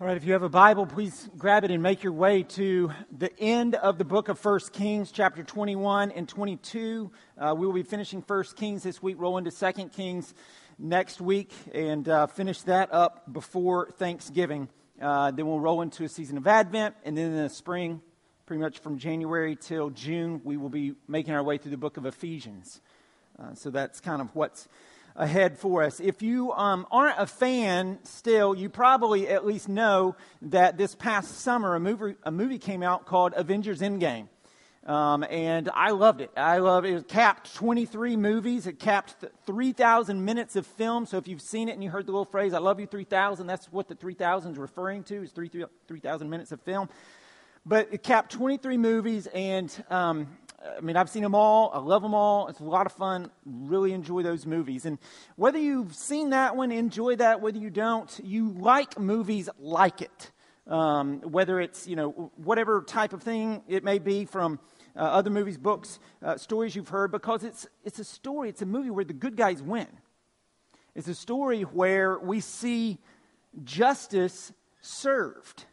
All right, if you have a Bible, please grab it and make your way to the end of the book of First Kings, chapter 21 and 22. Uh, we will be finishing First Kings this week, roll into Second Kings next week, and uh, finish that up before Thanksgiving. Uh, then we'll roll into a season of Advent, and then in the spring, pretty much from January till June, we will be making our way through the book of Ephesians. Uh, so that's kind of what's ahead for us. If you um, aren't a fan still, you probably at least know that this past summer a movie, a movie came out called Avengers Endgame. Um, and I loved it. I love it. It capped 23 movies. It capped 3,000 minutes of film. So if you've seen it and you heard the little phrase, I love you 3,000, that's what the 3,000 is referring to, is 3,000 3, minutes of film. But it capped 23 movies, and um, I mean, I've seen them all. I love them all. It's a lot of fun. Really enjoy those movies. And whether you've seen that one, enjoy that, whether you don't, you like movies like it. Um, whether it's, you know, whatever type of thing it may be from uh, other movies, books, uh, stories you've heard, because it's, it's a story, it's a movie where the good guys win. It's a story where we see justice served,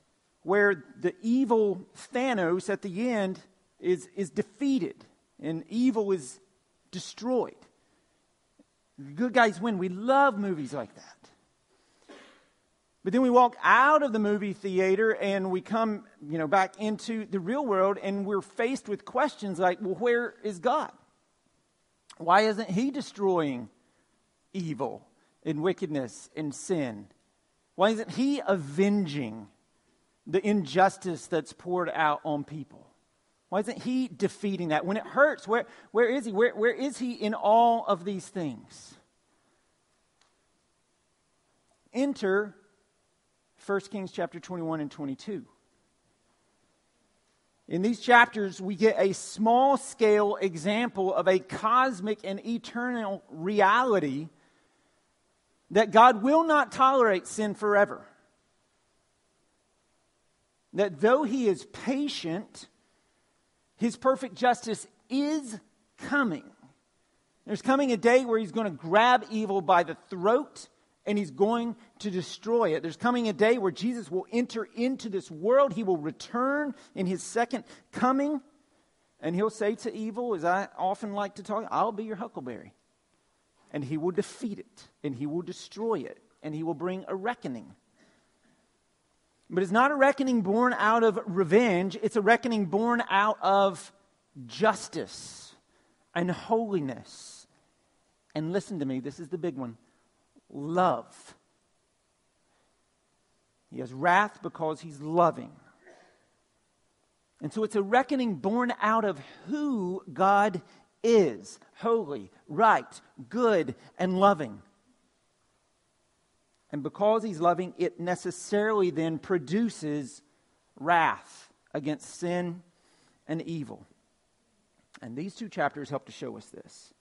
where the evil Thanos at the end is, is defeated and evil is destroyed. good guys win. We love movies like that. But then we walk out of the movie theater and we come, you know, back into the real world and we're faced with questions like, well, where is God? Why isn't he destroying evil and wickedness and sin? Why isn't he avenging the injustice that's poured out on people? Why isn't he defeating that? When it hurts, where, where is he? Where, where is he in all of these things? Enter 1 Kings chapter 21 and 22. In these chapters, we get a small scale example of a cosmic and eternal reality that God will not tolerate sin forever. That though He is patient, his perfect justice is coming. There's coming a day where he's going to grab evil by the throat and he's going to destroy it. There's coming a day where Jesus will enter into this world. He will return in his second coming. And he'll say to evil, as I often like to talk, I'll be your huckleberry. And he will defeat it, and he will destroy it, and he will bring a reckoning. But it's not a reckoning born out of revenge, it's a reckoning born out of justice and holiness. And listen to me, this is the big one love. He has wrath because he's loving. And so it's a reckoning born out of who God is holy, right, good, and loving. And because he's loving, it necessarily then produces wrath against sin and evil. And these two chapters help to show us this.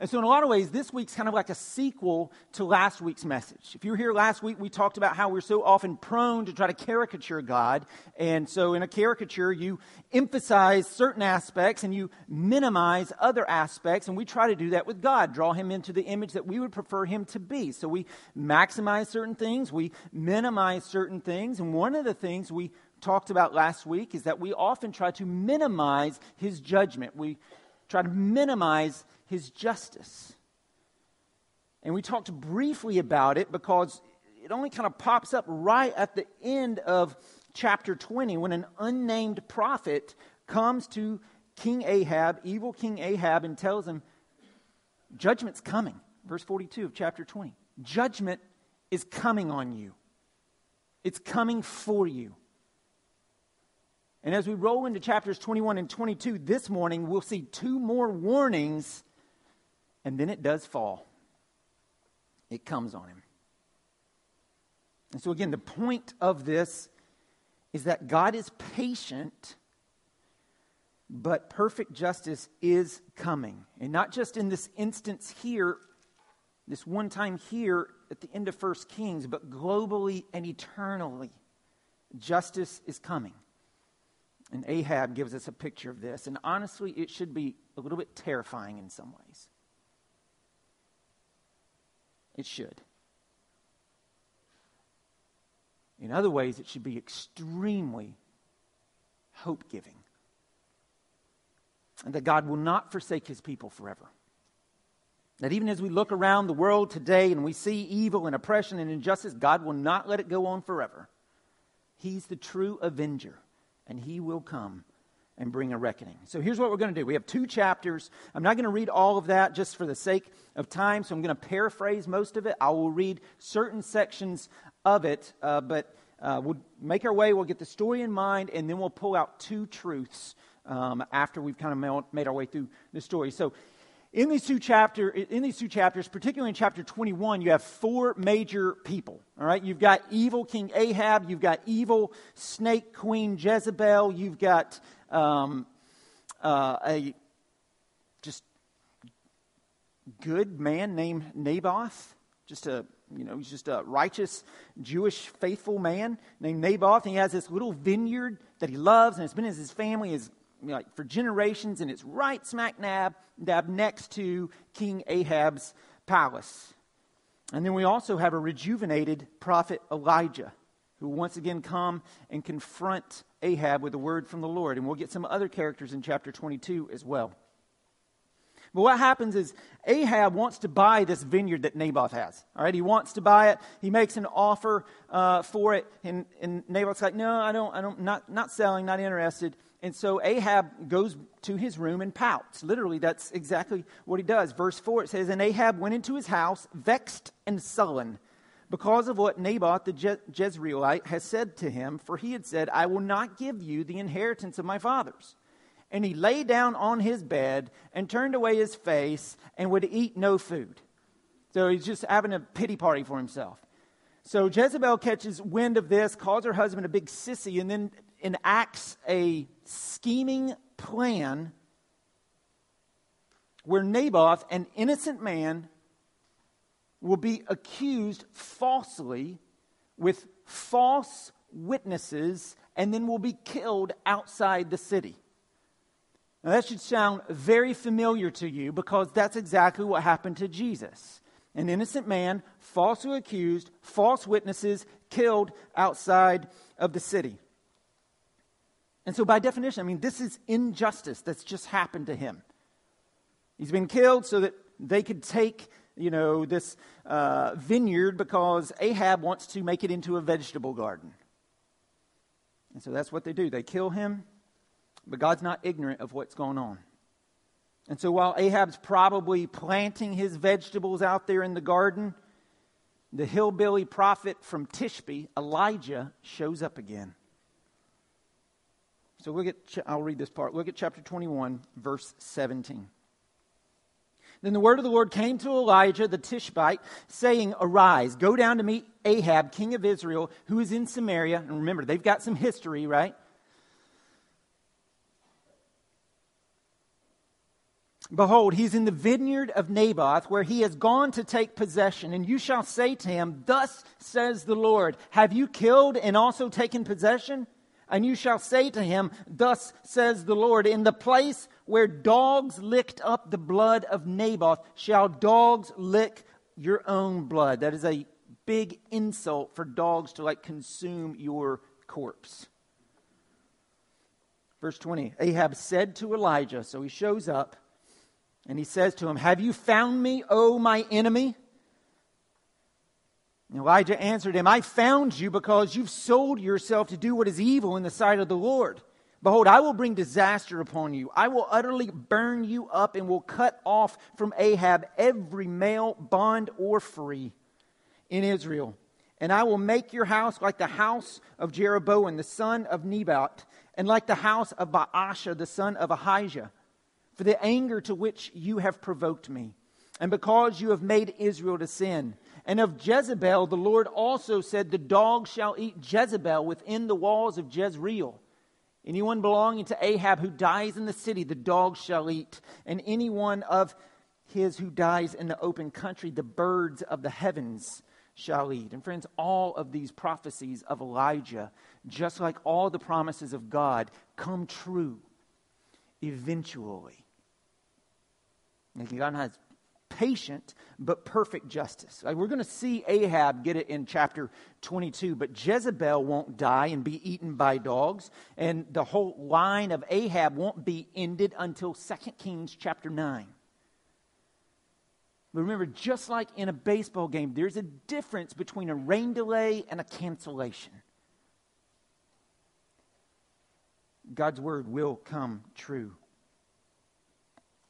And so, in a lot of ways, this week's kind of like a sequel to last week's message. If you were here last week, we talked about how we're so often prone to try to caricature God. And so, in a caricature, you emphasize certain aspects and you minimize other aspects. And we try to do that with God, draw him into the image that we would prefer him to be. So, we maximize certain things, we minimize certain things. And one of the things we talked about last week is that we often try to minimize his judgment. We try to minimize his justice. And we talked briefly about it because it only kind of pops up right at the end of chapter 20 when an unnamed prophet comes to King Ahab, evil King Ahab, and tells him, Judgment's coming. Verse 42 of chapter 20. Judgment is coming on you, it's coming for you. And as we roll into chapters 21 and 22 this morning, we'll see two more warnings and then it does fall. It comes on him. And so, again, the point of this is that God is patient, but perfect justice is coming. And not just in this instance here, this one time here at the end of First Kings, but globally and eternally. Justice is coming. And Ahab gives us a picture of this. And honestly, it should be a little bit terrifying in some ways. It should. In other ways, it should be extremely hope giving. And that God will not forsake his people forever. That even as we look around the world today and we see evil and oppression and injustice, God will not let it go on forever. He's the true avenger, and he will come and bring a reckoning. So here's what we're going to do. We have two chapters. I'm not going to read all of that just for the sake of time, so I'm going to paraphrase most of it. I will read certain sections of it, uh, but uh, we'll make our way. We'll get the story in mind, and then we'll pull out two truths um, after we've kind of made our way through the story. So in these two chapter in these two chapters particularly in chapter 21 you have four major people all right you've got evil king ahab you've got evil snake queen jezebel you've got um, uh, a just good man named naboth just a you know, he's just a righteous Jewish faithful man named Naboth. And he has this little vineyard that he loves, and it's been in his family know, like for generations, and it's right smack dab, dab next to King Ahab's palace. And then we also have a rejuvenated prophet Elijah, who once again come and confront Ahab with a word from the Lord. And we'll get some other characters in chapter 22 as well. But what happens is Ahab wants to buy this vineyard that Naboth has. All right, he wants to buy it. He makes an offer uh, for it, and, and Naboth's like, "No, I don't. I don't. Not not selling. Not interested." And so Ahab goes to his room and pouts. Literally, that's exactly what he does. Verse four it says, "And Ahab went into his house, vexed and sullen." Because of what Naboth the Je- Jezreelite has said to him, for he had said, I will not give you the inheritance of my fathers and he lay down on his bed and turned away his face and would eat no food. So he's just having a pity party for himself. So Jezebel catches wind of this, calls her husband a big sissy, and then enacts a scheming plan where Naboth, an innocent man, will be accused falsely with false witnesses and then will be killed outside the city. Now, that should sound very familiar to you because that's exactly what happened to Jesus. An innocent man, falsely accused, false witnesses, killed outside of the city. And so, by definition, I mean, this is injustice that's just happened to him. He's been killed so that they could take, you know, this uh, vineyard because Ahab wants to make it into a vegetable garden. And so that's what they do. They kill him but God's not ignorant of what's going on. And so while Ahab's probably planting his vegetables out there in the garden, the hillbilly prophet from Tishbe, Elijah, shows up again. So look at, I'll read this part. Look at chapter 21, verse 17. Then the word of the Lord came to Elijah the Tishbite, saying, Arise, go down to meet Ahab, king of Israel, who is in Samaria. And remember, they've got some history, right? Behold, he's in the vineyard of Naboth, where he has gone to take possession. And you shall say to him, Thus says the Lord, Have you killed and also taken possession? And you shall say to him, Thus says the Lord, In the place where dogs licked up the blood of Naboth, shall dogs lick your own blood. That is a big insult for dogs to like consume your corpse. Verse 20 Ahab said to Elijah, so he shows up and he says to him, Have you found me, O my enemy? Elijah answered him, I found you because you've sold yourself to do what is evil in the sight of the Lord. Behold, I will bring disaster upon you. I will utterly burn you up and will cut off from Ahab every male, bond or free, in Israel. And I will make your house like the house of Jeroboam, the son of Nebat, and like the house of Baasha, the son of Ahijah for the anger to which you have provoked me, and because you have made Israel to sin. And of Jezebel, the Lord also said, The dog shall eat Jezebel within the walls of Jezreel. Anyone belonging to Ahab who dies in the city, the dog shall eat. And anyone of his who dies in the open country, the birds of the heavens shall eat. And friends, all of these prophecies of Elijah, just like all the promises of God, come true eventually. God has patient but perfect justice. Like we're going to see Ahab get it in chapter 22, but Jezebel won't die and be eaten by dogs, and the whole line of Ahab won't be ended until 2 Kings chapter 9. But remember, just like in a baseball game, there's a difference between a rain delay and a cancellation. God's word will come true.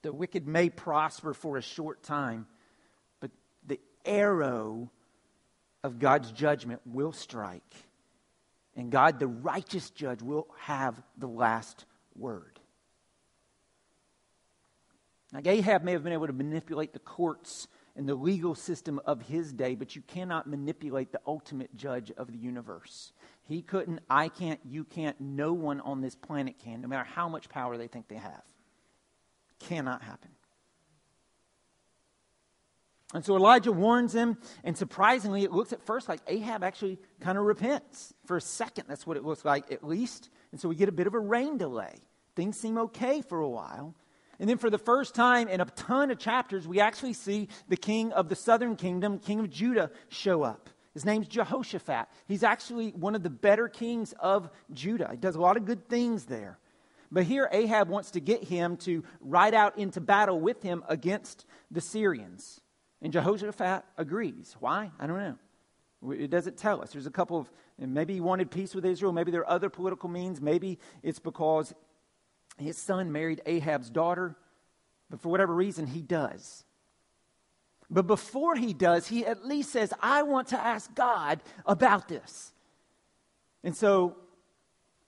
The wicked may prosper for a short time, but the arrow of God's judgment will strike. And God, the righteous judge, will have the last word. Now, Ahab may have been able to manipulate the courts and the legal system of his day, but you cannot manipulate the ultimate judge of the universe. He couldn't, I can't, you can't, no one on this planet can, no matter how much power they think they have. Cannot happen. And so Elijah warns him, and surprisingly, it looks at first like Ahab actually kind of repents. For a second, that's what it looks like, at least. And so we get a bit of a rain delay. Things seem okay for a while. And then for the first time in a ton of chapters, we actually see the king of the southern kingdom, king of Judah, show up. His name's Jehoshaphat. He's actually one of the better kings of Judah. He does a lot of good things there. But here, Ahab wants to get him to ride out into battle with him against the Syrians. And Jehoshaphat agrees. Why? I don't know. It doesn't tell us. There's a couple of, maybe he wanted peace with Israel. Maybe there are other political means. Maybe it's because his son married Ahab's daughter. But for whatever reason, he does. But before he does, he at least says, I want to ask God about this. And so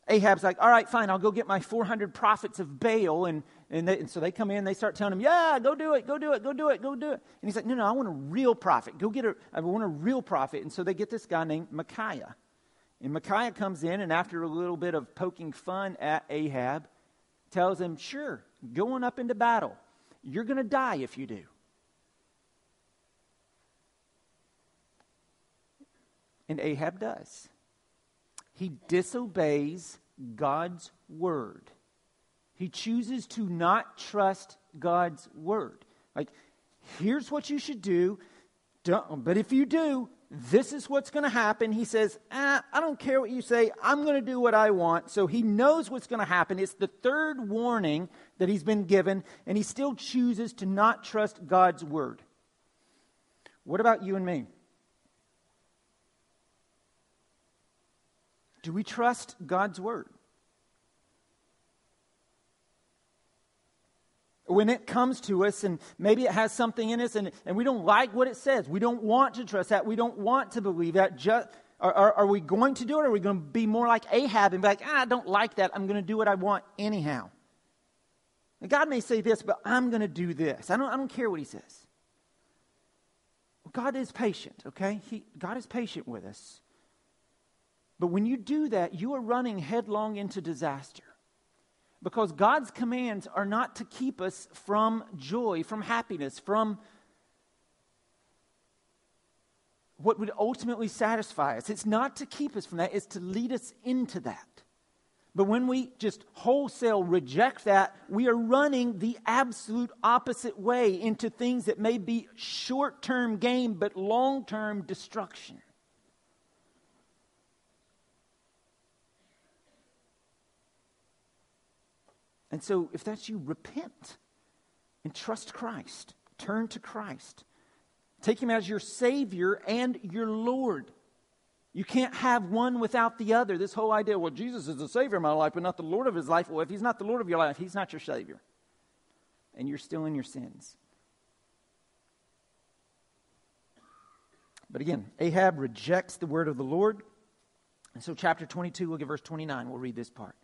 Ahab's like, all right, fine, I'll go get my 400 prophets of Baal. And, and, they, and, so they come in, they start telling him, yeah, go do it, go do it, go do it, go do it. And he's like, no, no, I want a real prophet. Go get a, I want a real prophet. And so they get this guy named Micaiah. And Micaiah comes in, and after a little bit of poking fun at Ahab, tells him, sure, going up into battle. You're going to die if you do. And Ahab does he disobeys God's word. He chooses to not trust God's word. Like, here's what you should do. Don't, but if you do, this is what's going to happen. He says, ah, I don't care what you say. I'm going to do what I want. So he knows what's going to happen. It's the third warning that he's been given, and he still chooses to not trust God's word. What about you and me? Do we trust God's word? When it comes to us, and maybe it has something in us, and, and we don't like what it says, we don't want to trust that, we don't want to believe that. Just, are, are, are we going to do it, or are we going to be more like Ahab and be like, ah, I don't like that, I'm going to do what I want anyhow? And God may say this, but I'm going to do this. I don't, I don't care what He says. God is patient, okay? He, God is patient with us. But when you do that, you are running headlong into disaster. Because God's commands are not to keep us from joy, from happiness, from what would ultimately satisfy us. It's not to keep us from that, it's to lead us into that. But when we just wholesale reject that, we are running the absolute opposite way into things that may be short term gain but long term destruction. And so, if that's you, repent and trust Christ. Turn to Christ. Take Him as your Savior and your Lord. You can't have one without the other. This whole idea, well, Jesus is the Savior of my life, but not the Lord of His life. Well, if He's not the Lord of your life, He's not your Savior. And you're still in your sins. But again, Ahab rejects the word of the Lord. And so, chapter 22, look at verse 29. We'll read this part.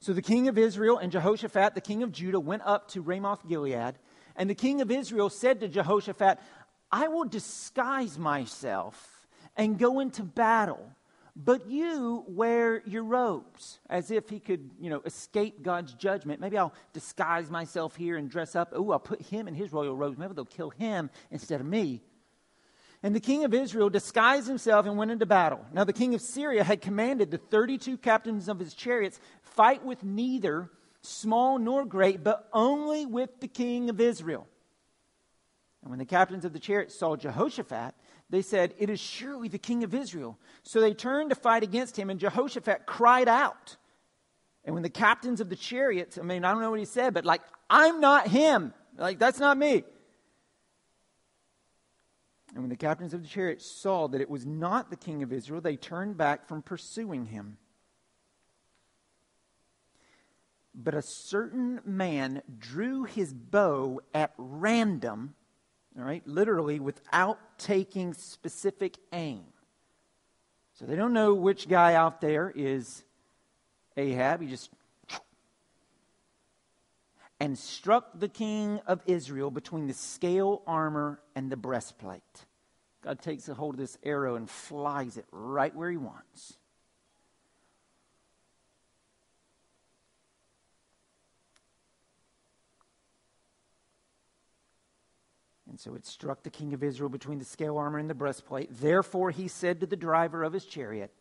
So the king of Israel and Jehoshaphat, the king of Judah, went up to Ramoth Gilead. And the king of Israel said to Jehoshaphat, I will disguise myself and go into battle, but you wear your robes, as if he could, you know, escape God's judgment. Maybe I'll disguise myself here and dress up. Oh, I'll put him in his royal robes. Maybe they'll kill him instead of me. And the king of Israel disguised himself and went into battle. Now, the king of Syria had commanded the 32 captains of his chariots fight with neither small nor great, but only with the king of Israel. And when the captains of the chariots saw Jehoshaphat, they said, It is surely the king of Israel. So they turned to fight against him, and Jehoshaphat cried out. And when the captains of the chariots, I mean, I don't know what he said, but like, I'm not him. Like, that's not me. And when the captains of the chariots saw that it was not the king of Israel, they turned back from pursuing him. But a certain man drew his bow at random all right, literally without taking specific aim. So they don't know which guy out there is Ahab. He just and struck the king of Israel between the scale armor and the breastplate. God takes a hold of this arrow and flies it right where he wants. And so it struck the king of Israel between the scale armor and the breastplate. Therefore, he said to the driver of his chariot,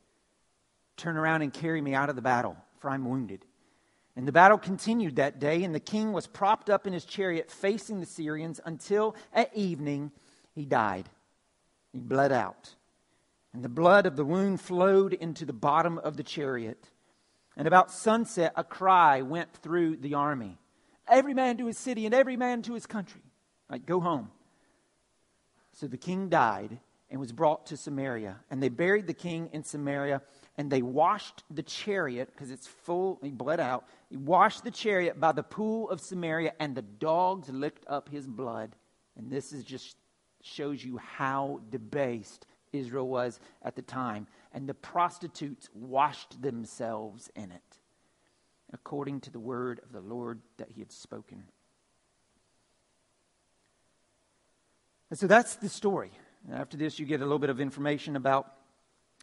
Turn around and carry me out of the battle, for I'm wounded. And the battle continued that day, and the king was propped up in his chariot facing the Syrians until at evening he died. He bled out. And the blood of the wound flowed into the bottom of the chariot. And about sunset, a cry went through the army Every man to his city and every man to his country. Like, go home. So the king died and was brought to Samaria. And they buried the king in Samaria, and they washed the chariot, because it's full, he bled out. He washed the chariot by the pool of Samaria, and the dogs licked up his blood. And this is just shows you how debased Israel was at the time. And the prostitutes washed themselves in it, according to the word of the Lord that he had spoken. And so that's the story. After this, you get a little bit of information about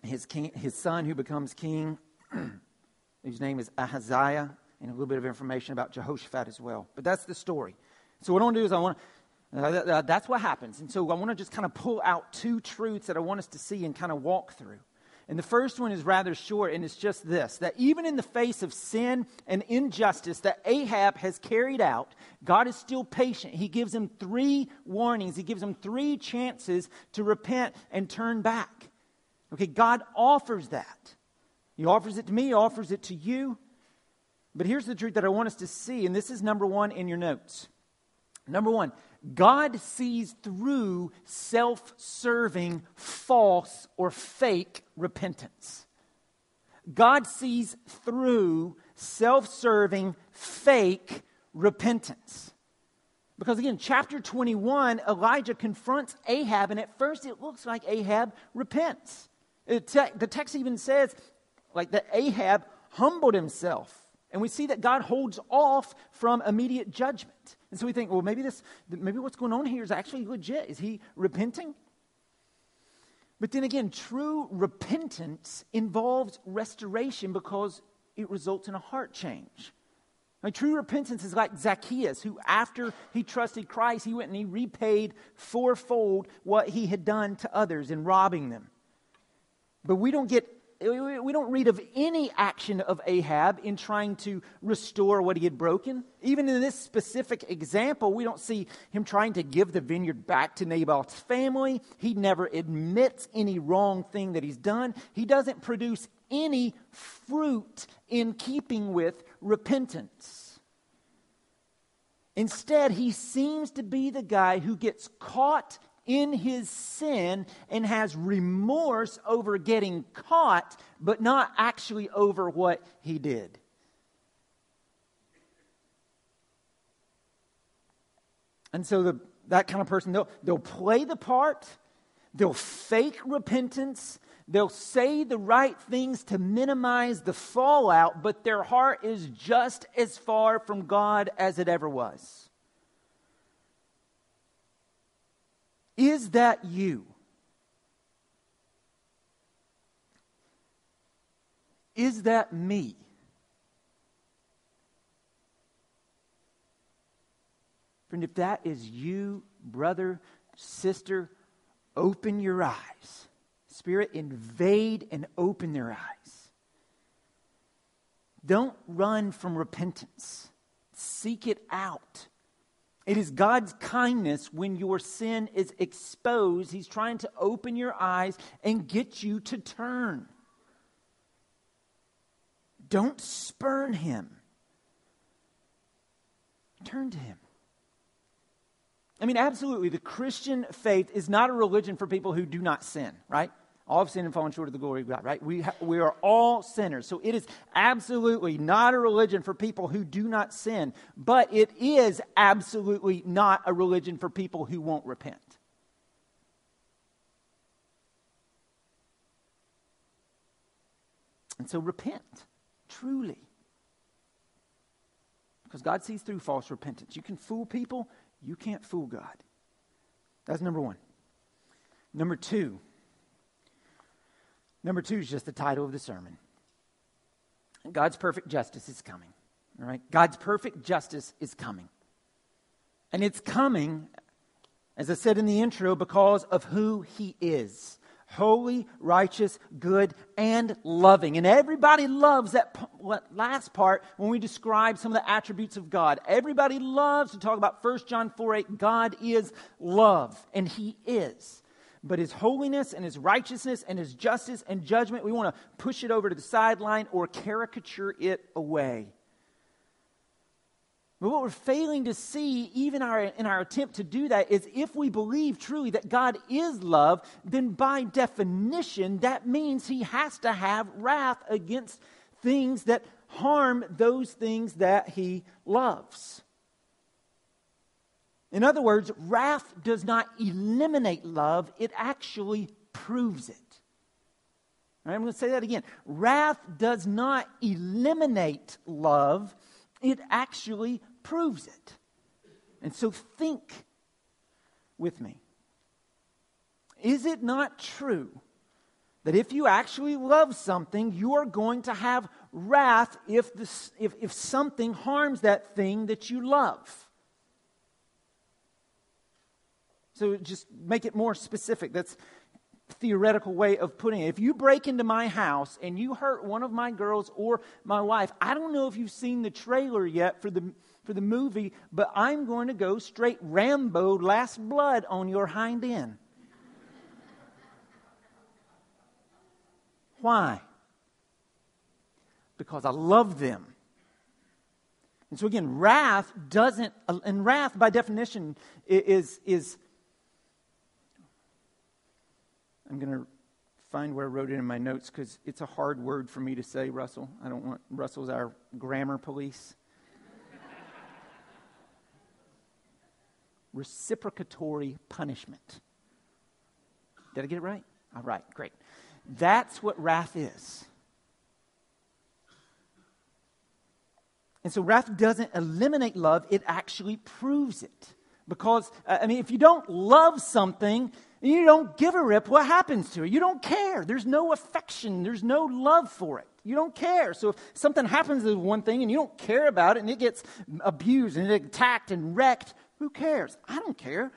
his, king, his son who becomes king, whose name is Ahaziah, and a little bit of information about Jehoshaphat as well. But that's the story. So what I want to do is I want to, uh, that's what happens. And so I want to just kind of pull out two truths that I want us to see and kind of walk through. And the first one is rather short, and it's just this that even in the face of sin and injustice that Ahab has carried out, God is still patient. He gives him three warnings, he gives him three chances to repent and turn back. Okay, God offers that. He offers it to me, he offers it to you. But here's the truth that I want us to see, and this is number one in your notes. Number one, God sees through self serving, false, or fake repentance. God sees through self serving, fake repentance. Because again, chapter 21, Elijah confronts Ahab, and at first it looks like Ahab repents. Te- the text even says, like, that Ahab humbled himself. And we see that God holds off from immediate judgment. And so we think, well, maybe this, maybe what's going on here is actually legit. Is he repenting? But then again, true repentance involves restoration because it results in a heart change. Like, true repentance is like Zacchaeus, who after he trusted Christ, he went and he repaid fourfold what he had done to others in robbing them. But we don't get we don't read of any action of Ahab in trying to restore what he had broken. Even in this specific example, we don't see him trying to give the vineyard back to Naboth's family. He never admits any wrong thing that he's done. He doesn't produce any fruit in keeping with repentance. Instead, he seems to be the guy who gets caught in his sin and has remorse over getting caught, but not actually over what he did. And so the, that kind of person, they'll, they'll play the part, they'll fake repentance, they'll say the right things to minimize the fallout, but their heart is just as far from God as it ever was. Is that you? Is that me? Friend, if that is you, brother, sister, open your eyes. Spirit, invade and open their eyes. Don't run from repentance, seek it out. It is God's kindness when your sin is exposed. He's trying to open your eyes and get you to turn. Don't spurn him. Turn to him. I mean, absolutely, the Christian faith is not a religion for people who do not sin, right? All have sinned and fallen short of the glory of God, right? We, ha- we are all sinners. So it is absolutely not a religion for people who do not sin, but it is absolutely not a religion for people who won't repent. And so repent, truly. Because God sees through false repentance. You can fool people, you can't fool God. That's number one. Number two, Number two is just the title of the sermon. God's perfect justice is coming. All right? God's perfect justice is coming. And it's coming, as I said in the intro, because of who He is holy, righteous, good, and loving. And everybody loves that last part when we describe some of the attributes of God. Everybody loves to talk about 1 John 4 8. God is love, and He is but his holiness and his righteousness and his justice and judgment, we want to push it over to the sideline or caricature it away. But what we're failing to see, even our, in our attempt to do that, is if we believe truly that God is love, then by definition, that means he has to have wrath against things that harm those things that he loves. In other words, wrath does not eliminate love, it actually proves it. I'm going to say that again. Wrath does not eliminate love, it actually proves it. And so think with me. Is it not true that if you actually love something, you are going to have wrath if, this, if, if something harms that thing that you love? So just make it more specific. That's theoretical way of putting it. If you break into my house and you hurt one of my girls or my wife, I don't know if you've seen the trailer yet for the for the movie, but I'm going to go straight Rambo Last Blood on your hind end. Why? Because I love them. And so again, wrath doesn't, and wrath by definition is, is I'm going to find where I wrote it in my notes because it's a hard word for me to say, Russell. I don't want, Russell's our grammar police. Reciprocatory punishment. Did I get it right? All right, great. That's what wrath is. And so wrath doesn't eliminate love, it actually proves it. Because, uh, I mean, if you don't love something, you don't give a rip what happens to it. You don't care. There's no affection, there's no love for it. You don't care. So if something happens to one thing and you don't care about it and it gets abused and attacked and wrecked, who cares? I don't care.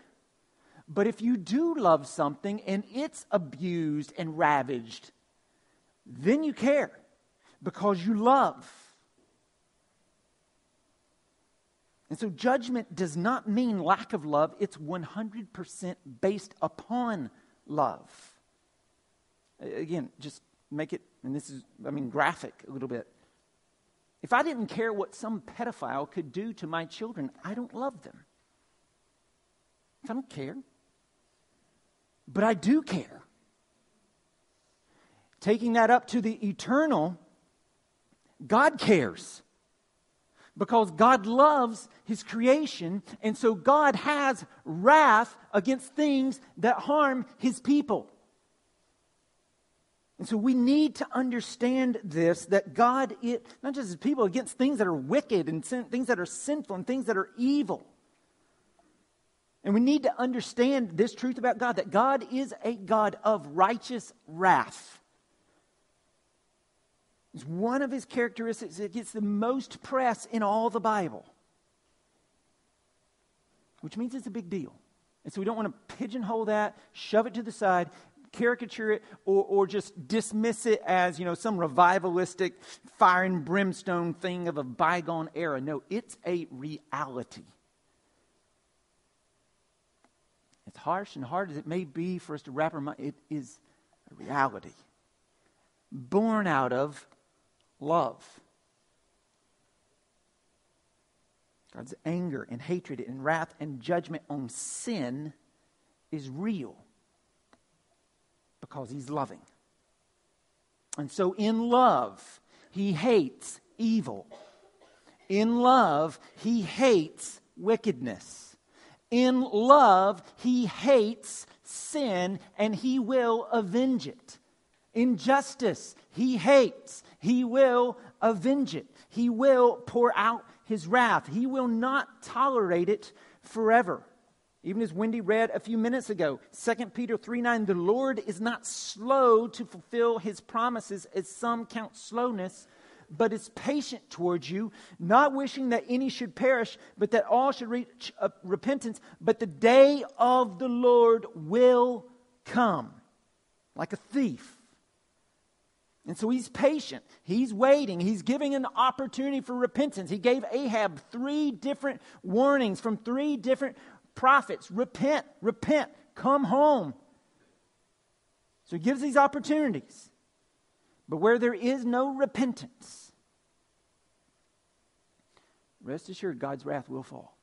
But if you do love something and it's abused and ravaged, then you care because you love. And so judgment does not mean lack of love, it's 100% based upon love. Again, just make it, and this is, I mean, graphic a little bit. If I didn't care what some pedophile could do to my children, I don't love them. I don't care. But I do care. Taking that up to the eternal, God cares because God loves his creation, and so God has wrath against things that harm his people. And so we need to understand this that God, it, not just his people, against things that are wicked and sin, things that are sinful and things that are evil. And we need to understand this truth about God that God is a God of righteous wrath. One of his characteristics that gets the most press in all the Bible, which means it's a big deal. And so we don't want to pigeonhole that, shove it to the side, caricature it, or, or just dismiss it as, you know, some revivalistic fire and brimstone thing of a bygone era. No, it's a reality. as harsh and hard as it may be for us to wrap our mind, it is a reality born out of love. God's anger and hatred and wrath and judgment on sin is real because He's loving. And so, in love, He hates evil. In love, He hates wickedness. In love, He hates sin and He will avenge it. Injustice, He hates. He will avenge it. He will pour out his wrath. He will not tolerate it forever. Even as Wendy read a few minutes ago, 2 Peter 3 9, the Lord is not slow to fulfill his promises, as some count slowness, but is patient towards you, not wishing that any should perish, but that all should reach repentance. But the day of the Lord will come like a thief. And so he's patient. He's waiting. He's giving an opportunity for repentance. He gave Ahab three different warnings from three different prophets repent, repent, come home. So he gives these opportunities. But where there is no repentance, rest assured God's wrath will fall.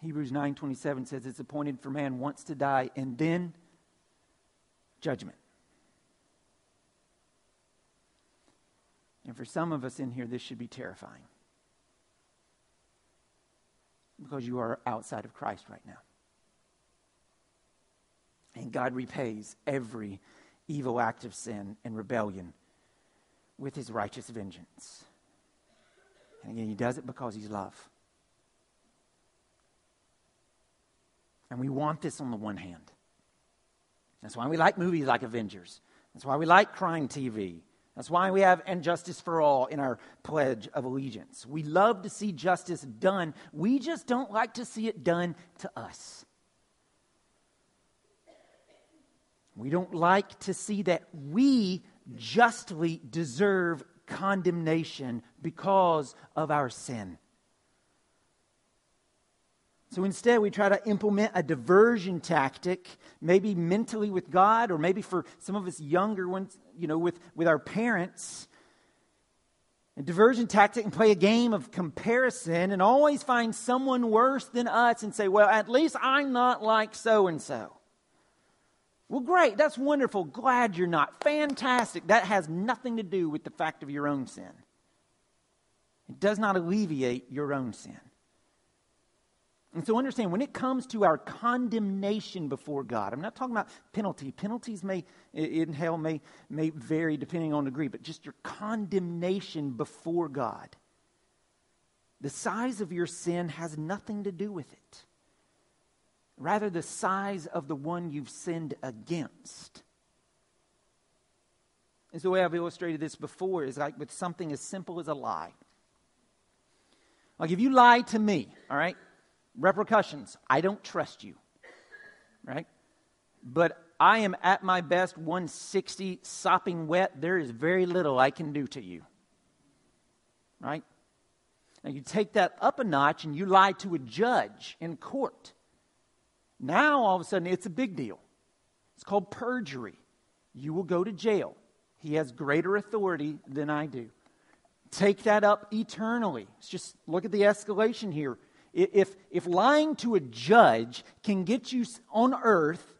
Hebrews 9:27 says it's appointed for man once to die and then judgment. And for some of us in here, this should be terrifying. Because you are outside of Christ right now. And God repays every evil act of sin and rebellion with his righteous vengeance. And again, he does it because he's love. And we want this on the one hand. That's why we like movies like Avengers. That's why we like crime TV. That's why we have and justice for all in our pledge of allegiance. We love to see justice done. We just don't like to see it done to us. We don't like to see that we justly deserve condemnation because of our sin. So instead, we try to implement a diversion tactic, maybe mentally with God, or maybe for some of us younger ones, you know, with, with our parents. A diversion tactic and play a game of comparison and always find someone worse than us and say, well, at least I'm not like so and so. Well, great. That's wonderful. Glad you're not. Fantastic. That has nothing to do with the fact of your own sin. It does not alleviate your own sin. And so understand when it comes to our condemnation before God, I'm not talking about penalty. Penalties may in hell may, may vary depending on degree, but just your condemnation before God. The size of your sin has nothing to do with it. Rather, the size of the one you've sinned against. And so the way I've illustrated this before is like with something as simple as a lie. Like if you lie to me, all right, repercussions. I don't trust you, right? But I am at my best 160, sopping wet. There is very little I can do to you, right? Now you take that up a notch and you lie to a judge in court. Now all of a sudden it's a big deal. It's called perjury. You will go to jail. He has greater authority than I do. Take that up eternally. Let's just look at the escalation here. If, if lying to a judge can get you on earth,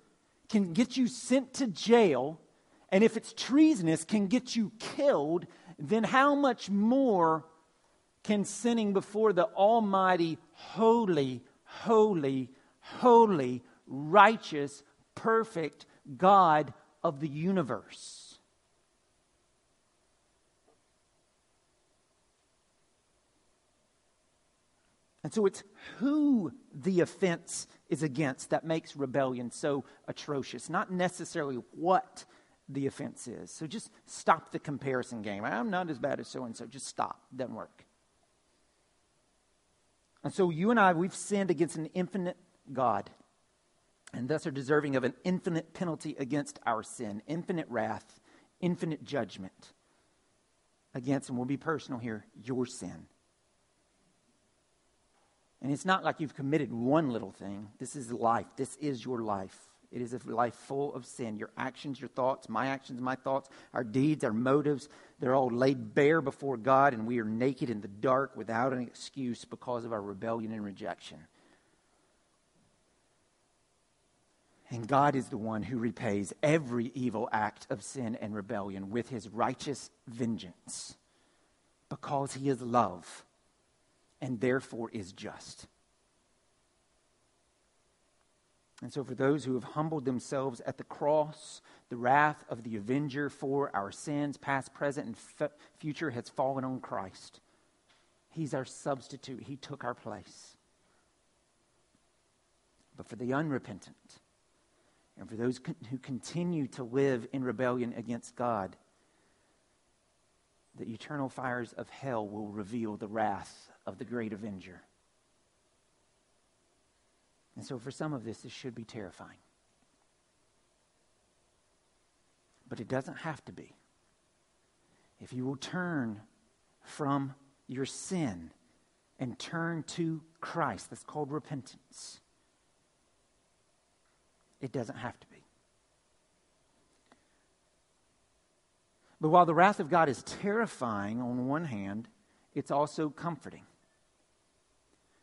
can get you sent to jail, and if it's treasonous, can get you killed, then how much more can sinning before the Almighty, holy, holy, holy, righteous, perfect God of the universe? And so it's who the offense is against that makes rebellion so atrocious, not necessarily what the offense is. So just stop the comparison game. I'm not as bad as so and so. Just stop. Doesn't work. And so you and I, we've sinned against an infinite God, and thus are deserving of an infinite penalty against our sin, infinite wrath, infinite judgment against, and we'll be personal here, your sin. And it's not like you've committed one little thing. This is life. This is your life. It is a life full of sin. Your actions, your thoughts, my actions, my thoughts, our deeds, our motives, they're all laid bare before God, and we are naked in the dark without an excuse because of our rebellion and rejection. And God is the one who repays every evil act of sin and rebellion with his righteous vengeance because he is love and therefore is just. And so, for those who have humbled themselves at the cross, the wrath of the avenger for our sins, past, present, and f- future, has fallen on Christ. He's our substitute, He took our place. But for the unrepentant, and for those con- who continue to live in rebellion against God, the eternal fires of hell will reveal the wrath of the great avenger. And so, for some of this, this should be terrifying. But it doesn't have to be. If you will turn from your sin and turn to Christ, that's called repentance. It doesn't have to be. But while the wrath of God is terrifying on one hand, it's also comforting.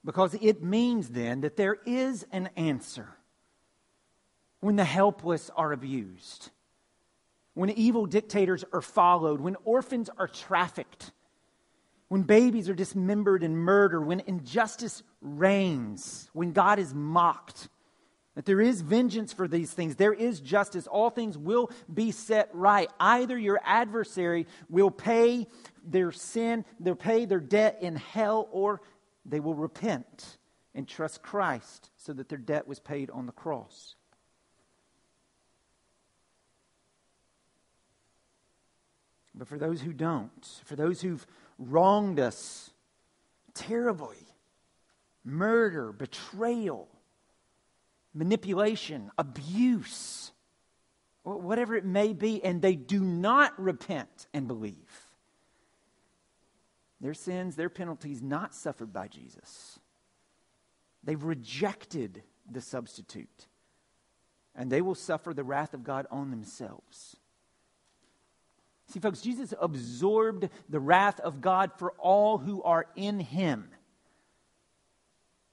Because it means then that there is an answer when the helpless are abused, when evil dictators are followed, when orphans are trafficked, when babies are dismembered and murdered, when injustice reigns, when God is mocked that there is vengeance for these things. There is justice. All things will be set right. Either your adversary will pay their sin, they'll pay their debt in hell, or they will repent and trust Christ so that their debt was paid on the cross. But for those who don't, for those who've wronged us terribly, murder, betrayal, manipulation, abuse, whatever it may be, and they do not repent and believe. Their sins, their penalties, not suffered by Jesus. They've rejected the substitute, and they will suffer the wrath of God on themselves. See, folks, Jesus absorbed the wrath of God for all who are in him.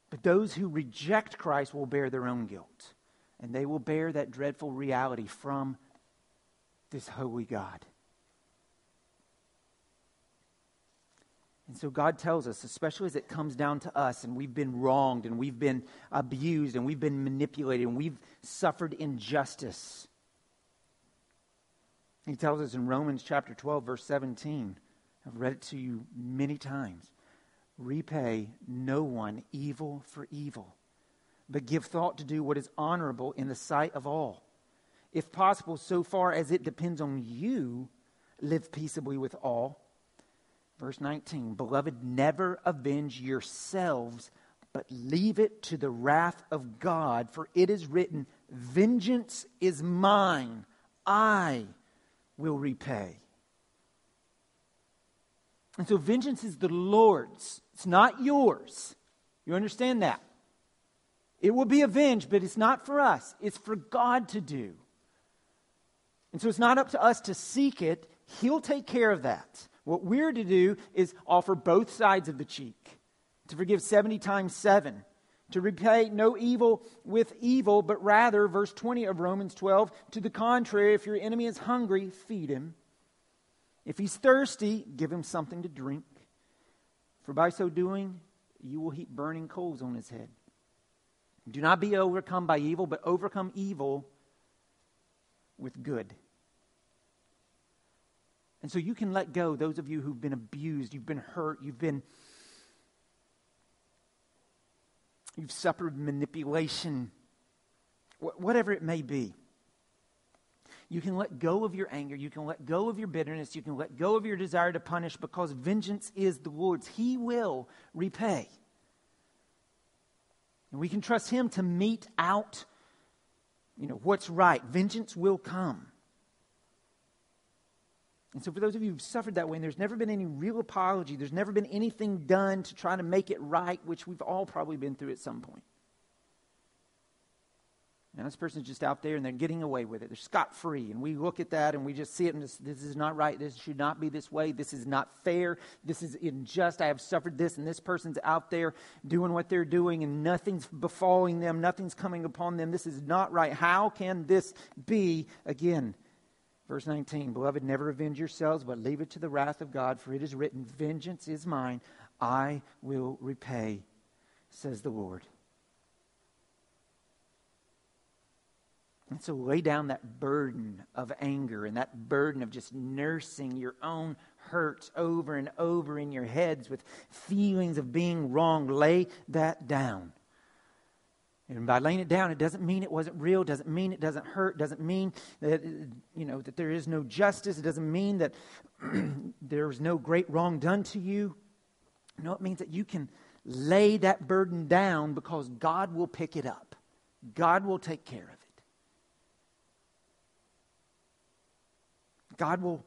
But those who reject Christ will bear their own guilt, and they will bear that dreadful reality from this holy God. And so God tells us, especially as it comes down to us, and we've been wronged, and we've been abused, and we've been manipulated, and we've suffered injustice. He tells us in Romans chapter 12, verse 17. I've read it to you many times. Repay no one evil for evil, but give thought to do what is honorable in the sight of all. If possible, so far as it depends on you, live peaceably with all. Verse 19 Beloved, never avenge yourselves, but leave it to the wrath of God, for it is written, Vengeance is mine, I will repay. And so vengeance is the Lord's, it's not yours. You understand that? It will be avenged, but it's not for us, it's for God to do. And so it's not up to us to seek it, He'll take care of that. What we're to do is offer both sides of the cheek to forgive 70 times 7, to repay no evil with evil, but rather, verse 20 of Romans 12, to the contrary, if your enemy is hungry, feed him. If he's thirsty, give him something to drink. For by so doing, you will heap burning coals on his head. Do not be overcome by evil, but overcome evil with good. And so you can let go, those of you who've been abused, you've been hurt, you've been. You've suffered manipulation, whatever it may be. You can let go of your anger. You can let go of your bitterness. You can let go of your desire to punish because vengeance is the Lord's. He will repay. And we can trust Him to mete out you know, what's right. Vengeance will come. And so, for those of you who've suffered that way, and there's never been any real apology, there's never been anything done to try to make it right, which we've all probably been through at some point. Now, this person's just out there and they're getting away with it. They're scot free. And we look at that and we just see it and just, this is not right. This should not be this way. This is not fair. This is unjust. I have suffered this. And this person's out there doing what they're doing and nothing's befalling them. Nothing's coming upon them. This is not right. How can this be? Again, verse 19 Beloved, never avenge yourselves, but leave it to the wrath of God. For it is written, Vengeance is mine. I will repay, says the Lord. And so lay down that burden of anger and that burden of just nursing your own hurts over and over in your heads with feelings of being wrong. Lay that down. And by laying it down, it doesn't mean it wasn't real, doesn't mean it doesn't hurt, doesn't mean that you know that there is no justice, it doesn't mean that there was no great wrong done to you. No, it means that you can lay that burden down because God will pick it up. God will take care of it. God will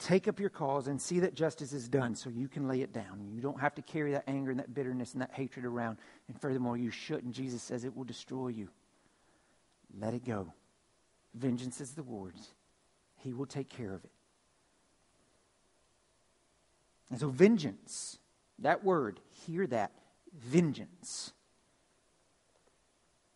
take up your cause and see that justice is done so you can lay it down. You don't have to carry that anger and that bitterness and that hatred around. And furthermore, you shouldn't. Jesus says it will destroy you. Let it go. Vengeance is the Lord's, He will take care of it. And so, vengeance, that word, hear that, vengeance.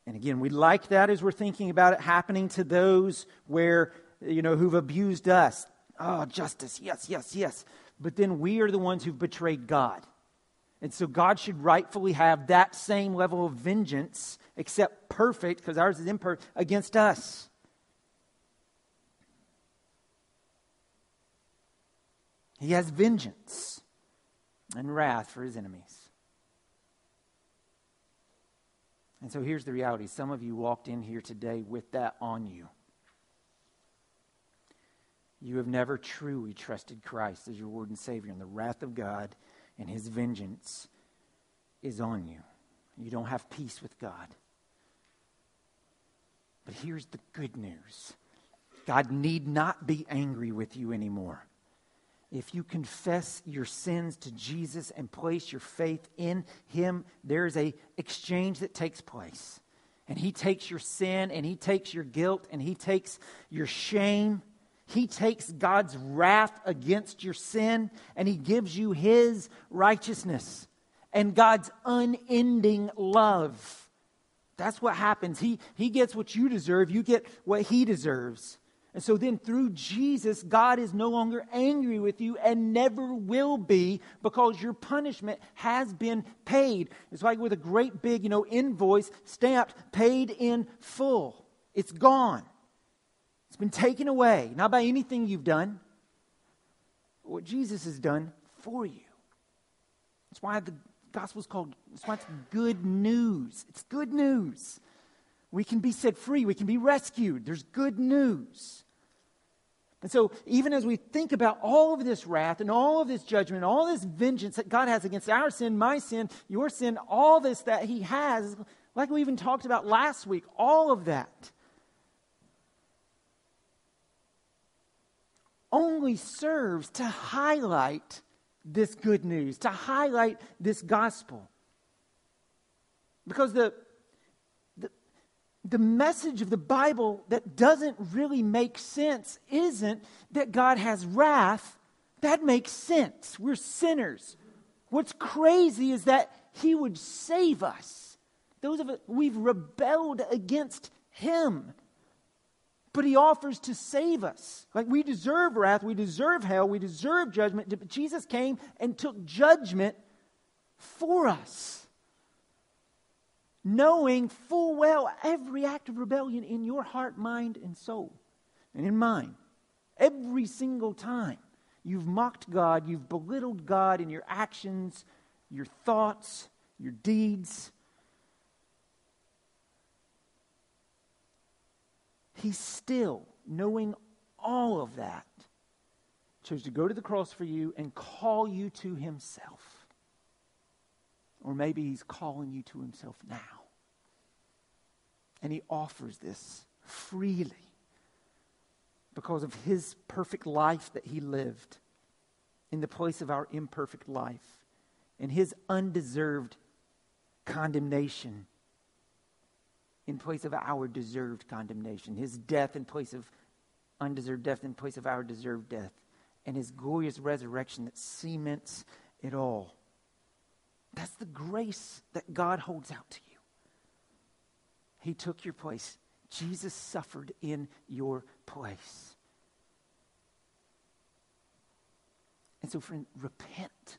And again, we like that as we're thinking about it happening to those where you know, who've abused us. Oh, justice, yes, yes, yes. But then we are the ones who've betrayed God. And so God should rightfully have that same level of vengeance, except perfect, because ours is imperfect, against us. He has vengeance and wrath for his enemies. And so here's the reality some of you walked in here today with that on you. You have never truly trusted Christ as your Lord and Savior, and the wrath of God and His vengeance is on you. You don't have peace with God. But here's the good news God need not be angry with you anymore. If you confess your sins to Jesus and place your faith in Him, there's a exchange that takes place. And He takes your sin and He takes your guilt and He takes your shame he takes God's wrath against your sin and He gives you His righteousness and God's unending love. That's what happens. He, he gets what you deserve, you get what He deserves. And so then through Jesus, God is no longer angry with you and never will be because your punishment has been paid. It's like with a great big, you know, invoice stamped, paid in full. It's gone. It's been taken away, not by anything you've done, what Jesus has done for you. That's why the gospel is called, that's why it's good news. It's good news. We can be set free, we can be rescued. There's good news. And so, even as we think about all of this wrath and all of this judgment, all this vengeance that God has against our sin, my sin, your sin, all this that He has, like we even talked about last week, all of that only serves to highlight this good news, to highlight this gospel. Because the, the, the message of the Bible that doesn't really make sense isn't that God has wrath. That makes sense. We're sinners. What's crazy is that He would save us. Those of us, we've rebelled against Him but he offers to save us. Like we deserve wrath, we deserve hell, we deserve judgment, but Jesus came and took judgment for us. Knowing full well every act of rebellion in your heart, mind, and soul, and in mine. Every single time you've mocked God, you've belittled God in your actions, your thoughts, your deeds. He still, knowing all of that, chose to go to the cross for you and call you to himself. Or maybe he's calling you to himself now. And he offers this freely because of his perfect life that he lived in the place of our imperfect life and his undeserved condemnation in place of our deserved condemnation, his death in place of undeserved death in place of our deserved death, and his glorious resurrection that cements it all. That's the grace that God holds out to you. He took your place. Jesus suffered in your place. And so, friend, repent.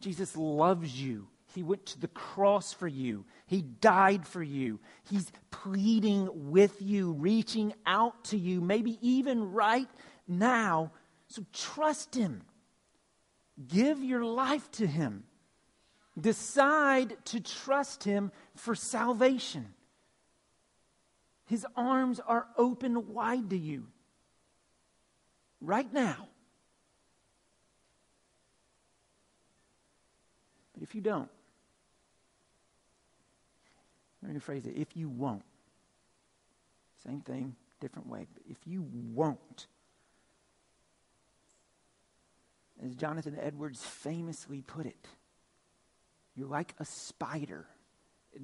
Jesus loves you. He went to the cross for you. He died for you. He's pleading with you, reaching out to you, maybe even right now. So trust Him. Give your life to Him. Decide to trust Him for salvation. His arms are open wide to you right now. But if you don't, let me rephrase it. If you won't, same thing, different way. But if you won't, as Jonathan Edwards famously put it, you're like a spider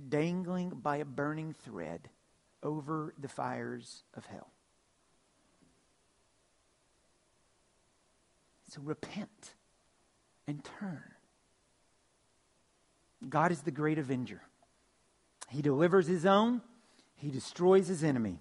dangling by a burning thread over the fires of hell. So repent and turn. God is the great avenger. He delivers his own, he destroys his enemy.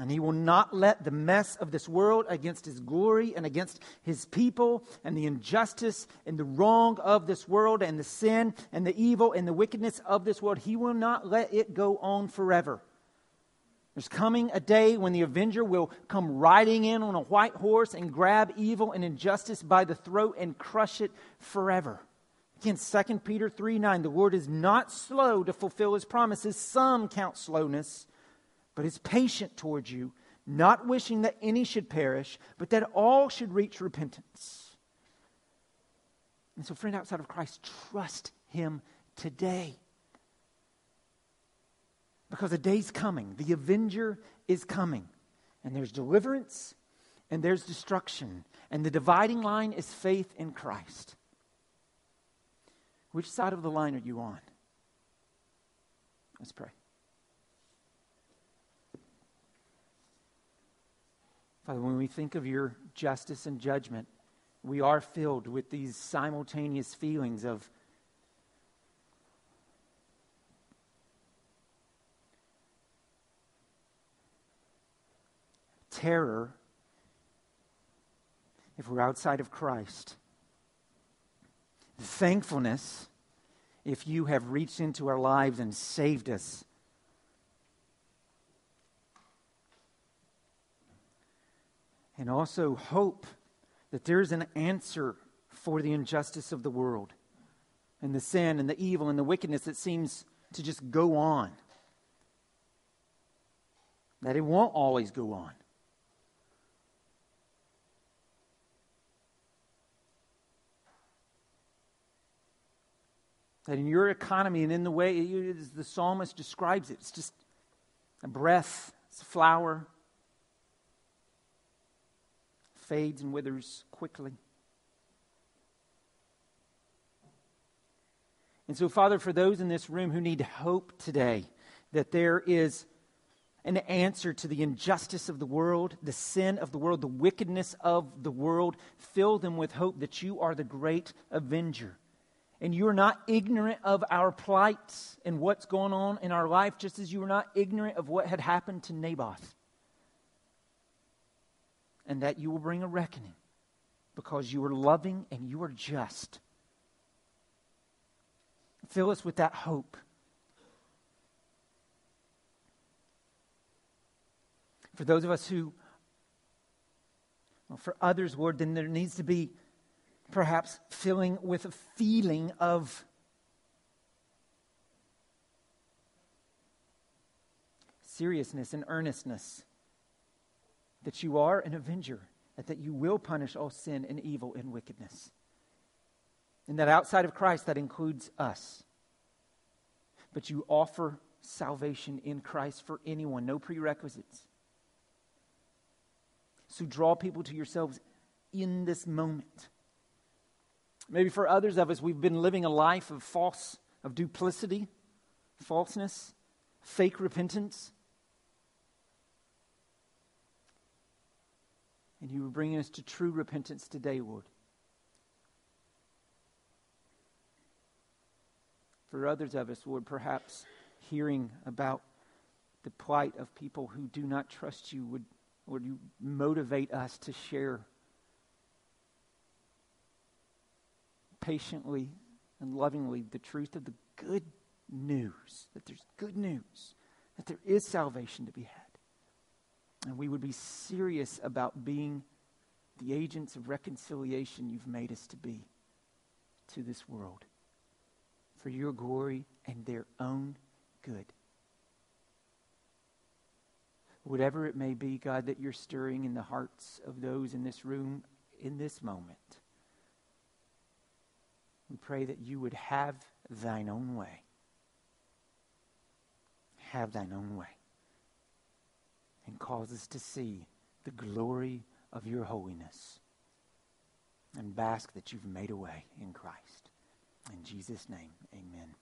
And he will not let the mess of this world against his glory and against his people and the injustice and the wrong of this world and the sin and the evil and the wickedness of this world, he will not let it go on forever. There's coming a day when the avenger will come riding in on a white horse and grab evil and injustice by the throat and crush it forever. Again, 2 Peter 3 9, the Lord is not slow to fulfill his promises. Some count slowness, but is patient towards you, not wishing that any should perish, but that all should reach repentance. And so, friend, outside of Christ, trust him today. Because a day's coming, the avenger is coming, and there's deliverance and there's destruction, and the dividing line is faith in Christ. Which side of the line are you on? Let's pray. Father, when we think of your justice and judgment, we are filled with these simultaneous feelings of terror if we're outside of Christ, thankfulness if you have reached into our lives and saved us. And also hope that there's an answer for the injustice of the world and the sin and the evil and the wickedness that seems to just go on. That it won't always go on. That in your economy and in the way the psalmist describes it, it's just a breath, it's a flower, fades and withers quickly. And so, Father, for those in this room who need hope today, that there is an answer to the injustice of the world, the sin of the world, the wickedness of the world, fill them with hope that you are the great avenger and you are not ignorant of our plights and what's going on in our life, just as you were not ignorant of what had happened to Naboth. And that you will bring a reckoning because you are loving and you are just. Fill us with that hope. For those of us who, well, for others, Lord, then there needs to be perhaps filling with a feeling of seriousness and earnestness that you are an avenger, and that you will punish all sin and evil and wickedness. And that outside of Christ, that includes us. But you offer salvation in Christ for anyone, no prerequisites. So draw people to yourselves in this moment. Maybe for others of us, we've been living a life of false, of duplicity, falseness, fake repentance. And you were bringing us to true repentance today, Lord. For others of us, Lord, perhaps hearing about the plight of people who do not trust you would, would you motivate us to share patiently and lovingly the truth of the good news, that there's good news, that there is salvation to be had. And we would be serious about being the agents of reconciliation you've made us to be to this world for your glory and their own good. Whatever it may be, God, that you're stirring in the hearts of those in this room in this moment, we pray that you would have thine own way. Have thine own way. And cause us to see the glory of your holiness and bask that you've made a way in Christ. In Jesus' name, amen.